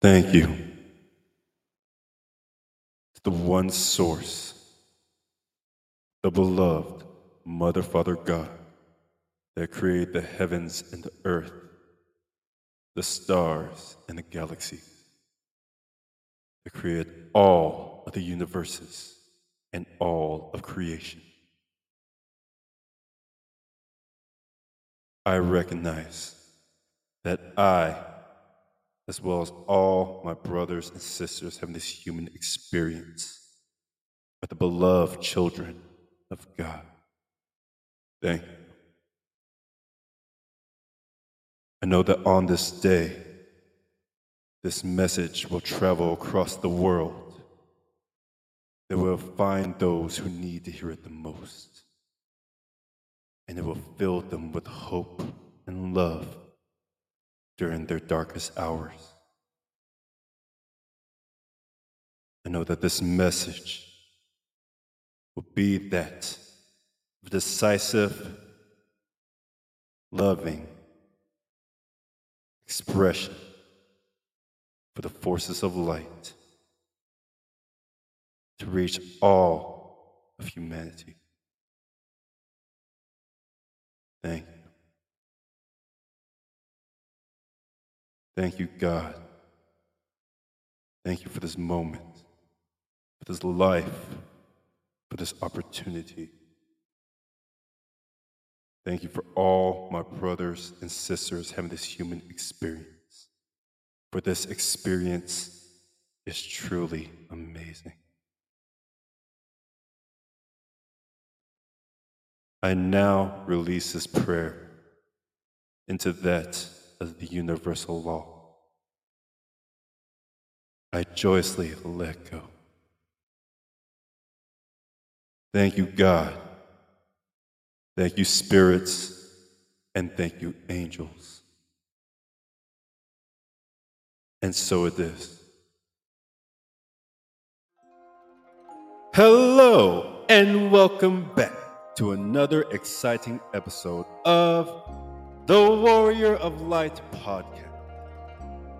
Thank you to the one source, the beloved Mother, Father, God, that created the heavens and the earth, the stars and the galaxies, that created all of the universes and all of creation. I recognize that I, as well as all my brothers and sisters, having this human experience, are the beloved children of God. Thank you. I know that on this day, this message will travel across the world. It will find those who need to hear it the most and it will fill them with hope and love during their darkest hours. I know that this message will be that of decisive, loving expression for the forces of light to reach all of humanity. Thank you. Thank you, God. Thank you for this moment, for this life, for this opportunity. Thank you for all my brothers and sisters having this human experience. For this experience is truly amazing. I now release this prayer into that of the universal law. I joyously let go. Thank you, God. Thank you, spirits. And thank you, angels. And so it is. Hello, and welcome back to another exciting episode of the Warrior of Light podcast.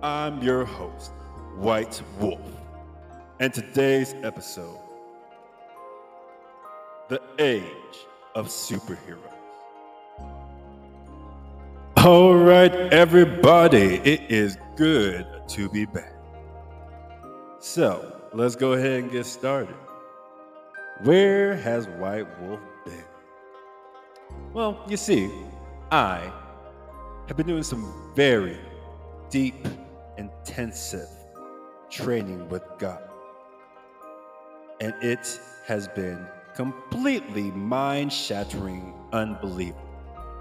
I'm your host, White Wolf, and today's episode The Age of Superheroes. All right, everybody, it is good to be back. So, let's go ahead and get started. Where has White Wolf been? Well, you see, I have been doing some very deep, intensive training with God. And it has been completely mind shattering, unbelievable.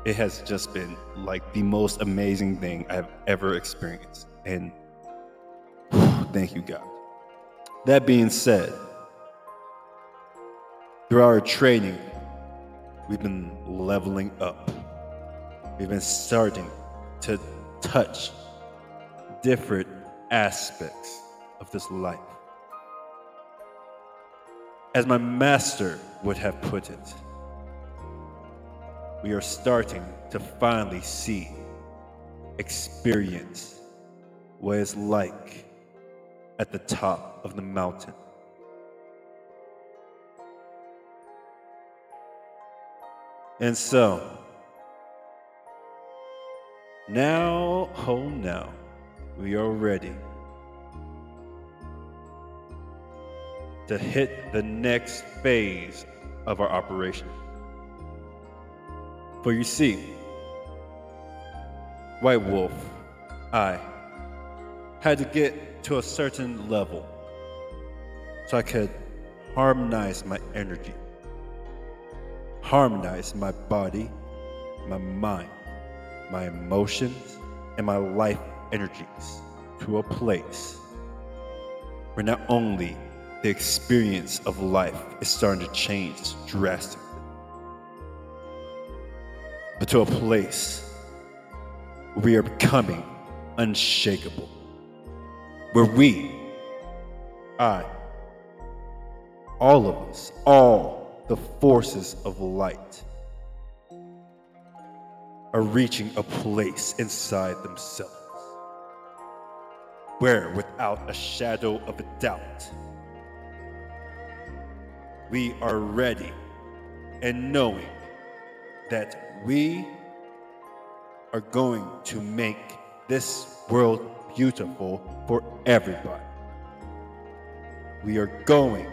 It has just been like the most amazing thing I've ever experienced. And thank you, God. That being said, through our training, we've been leveling up. We've been starting to touch different aspects of this life. As my master would have put it, we are starting to finally see, experience what it's like at the top of the mountain. And so, now, oh now, we are ready to hit the next phase of our operation. For you see, White Wolf, I had to get to a certain level so I could harmonize my energy harmonize my body, my mind, my emotions, and my life energies to a place where not only the experience of life is starting to change drastically, but to a place where we are becoming unshakable, where we, I, all of us, all the forces of light are reaching a place inside themselves where, without a shadow of a doubt, we are ready and knowing that we are going to make this world beautiful for everybody. We are going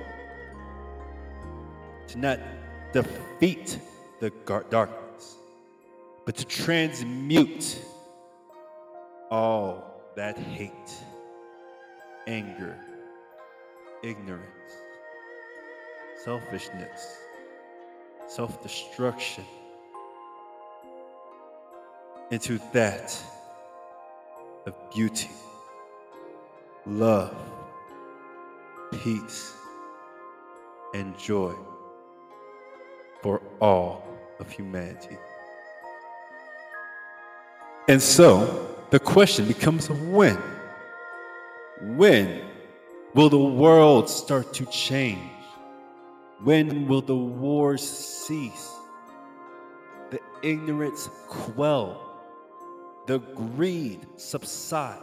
to not defeat the darkness, but to transmute all that hate, anger, ignorance, selfishness, self destruction into that of beauty, love, peace, and joy for all of humanity. And so the question becomes when? When will the world start to change? When will the wars cease? The ignorance quell? The greed subside?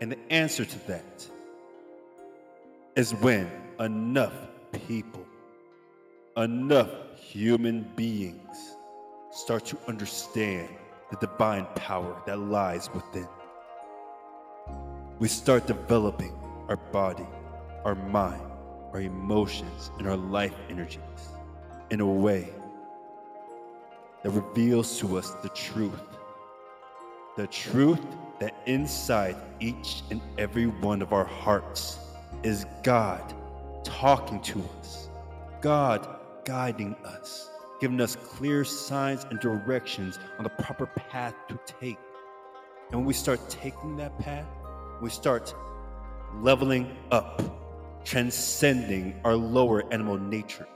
And the answer to that is when enough people enough human beings start to understand the divine power that lies within. We start developing our body, our mind, our emotions, and our life energies in a way that reveals to us the truth. The truth that inside each and every one of our hearts is God talking to us. God guiding us, giving us clear signs and directions on the proper path to take. And when we start taking that path, we start leveling up, transcending our lower animal natures.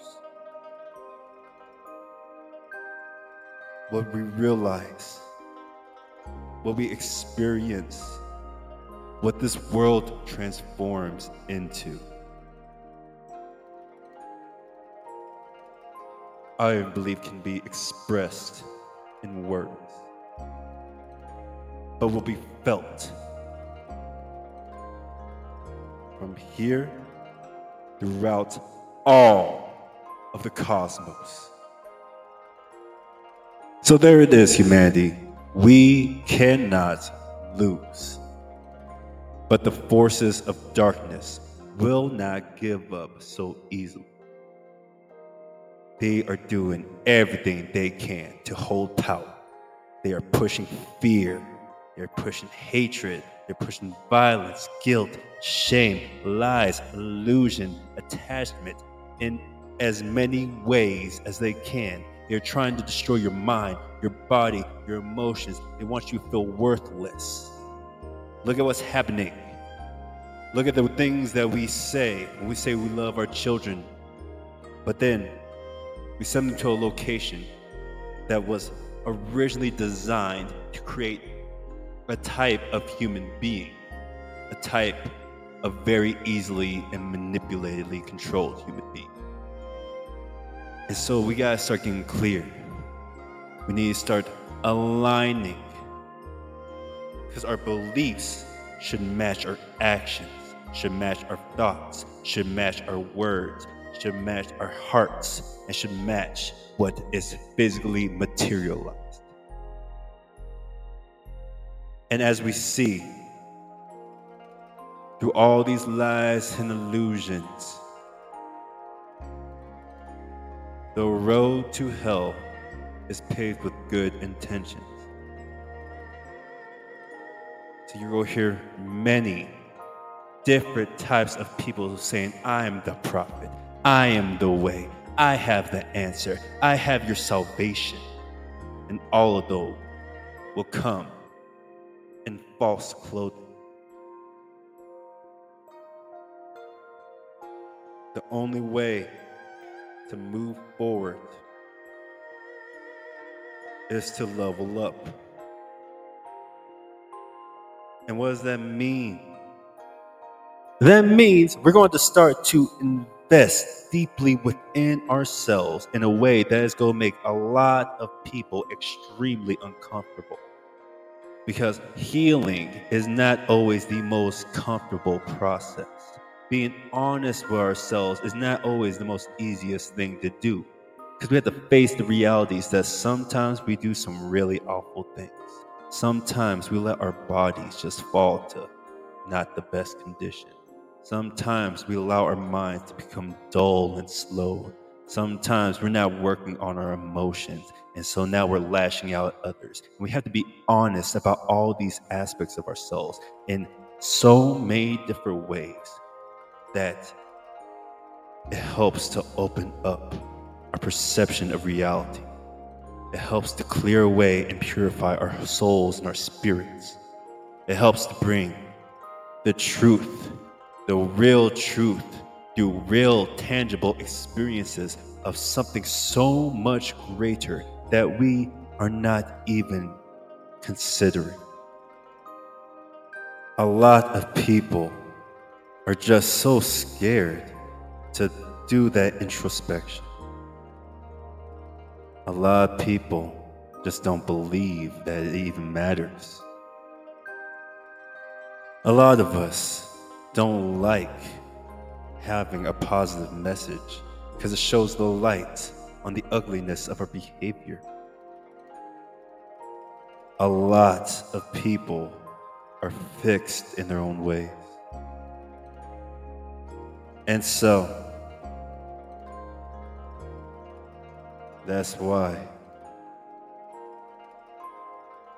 What we realize, what we experience, what this world transforms into. I believe can be expressed in words, but will be felt from here throughout all of the cosmos. So there it is, humanity. We cannot lose. But the forces of darkness will not give up so easily. They are doing everything they can to hold power. They are pushing fear. They're pushing hatred. They're pushing violence, guilt, shame, lies, illusion, attachment in as many ways as they can. They're trying to destroy your mind, your body, your emotions. They want you to feel worthless. Look at what's happening. Look at the things that we say we say we love our children. But then we send them to a location that was originally designed to create a type of human being, a type of very easily and manipulatedly controlled human being. And so we gotta start getting clear. We need to start aligning because our beliefs should match our actions, should match our thoughts, should match our words, should match our hearts and should match what is physically materialized. And as we see through all these lies and illusions, the road to hell is paved with good intentions. So you will hear many different types of people saying, I am the prophet. I am the way. I have the answer. I have your salvation. And all of those will come in false clothing. The only way to move forward is to level up. And what does that mean? That means we're going to start to invest deeply within ourselves in a way that is going to make a lot of people extremely uncomfortable. because healing is not always the most comfortable process. Being honest with ourselves is not always the most easiest thing to do because we have to face the realities that sometimes we do some really awful things. Sometimes we let our bodies just fall to not the best condition. Sometimes we allow our minds to become dull and slow. Sometimes we're not working on our emotions, and so now we're lashing out at others. We have to be honest about all these aspects of ourselves in so many different ways that it helps to open up our perception of reality. It helps to clear away and purify our souls and our spirits. It helps to bring the truth, the real truth, through real tangible experiences of something so much greater that we are not even considering. A lot of people are just so scared to do that introspection. A lot of people just don't believe that it even matters. A lot of us don't like having a positive message because it shows the light on the ugliness of our behavior. A lot of people are fixed in their own ways. And so, That's why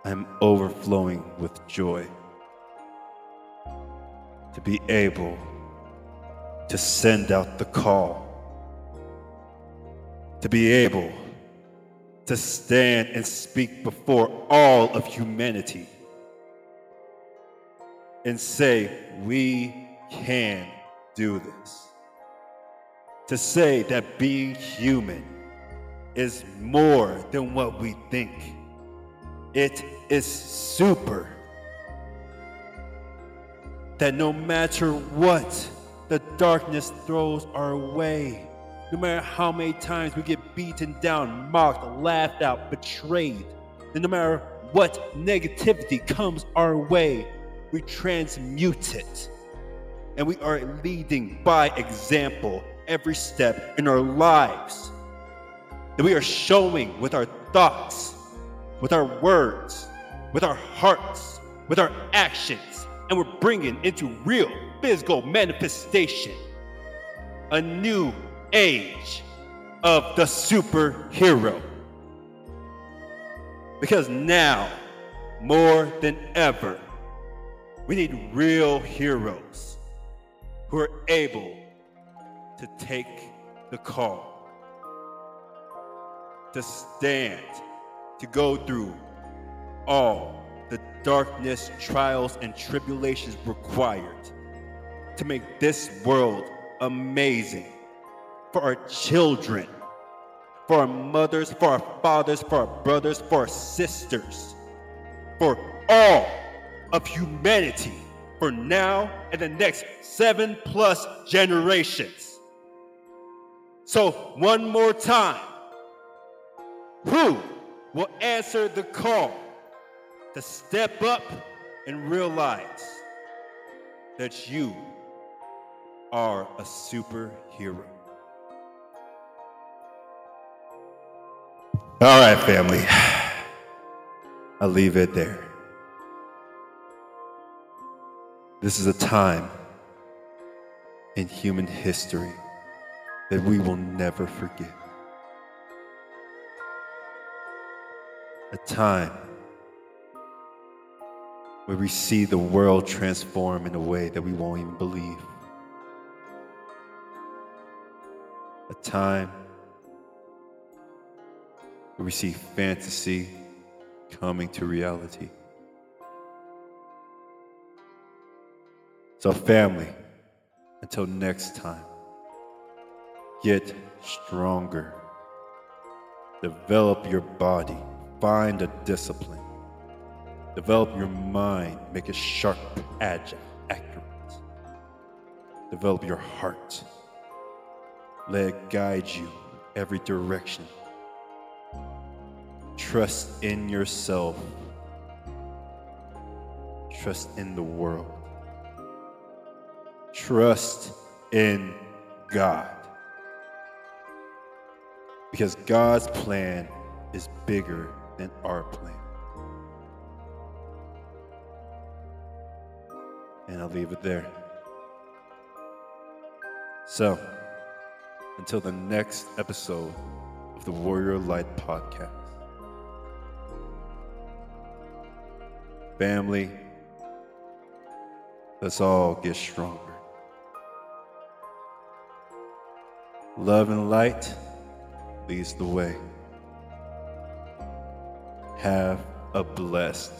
I'm overflowing with joy to be able to send out the call, to be able to stand and speak before all of humanity and say, We can do this. To say that being human is more than what we think. It is super. That no matter what the darkness throws our way, no matter how many times we get beaten down, mocked, laughed out, betrayed, and no matter what negativity comes our way, we transmute it. And we are leading by example every step in our lives that we are showing with our thoughts, with our words, with our hearts, with our actions, and we're bringing into real physical manifestation a new age of the superhero. Because now, more than ever, we need real heroes who are able to take the call to stand, to go through all darkness, trials, and tribulations required to make this world amazing for our children, for our mothers, for our fathers, for our brothers, for our sisters, for all of humanity, for now and the next seven plus generations. So, one more time who will answer the call to step up and realize that you are a superhero. All right, family. I'll leave it there. This is a time in human history that we will never forget. a time where we see the world transform in a way that we won't even believe. A time where we see fantasy coming to reality. So, family, until next time, get stronger, develop your body Find a discipline. Develop your mind. Make it sharp, agile, accurate. Develop your heart. Let it guide you every direction. Trust in yourself. trust in the world. Trust in God. Because God's plan is bigger than our plan. And I'll leave it there. So, until the next episode of the Warrior Light podcast, family, let's all get stronger. Love and light leads the way. Have a blessed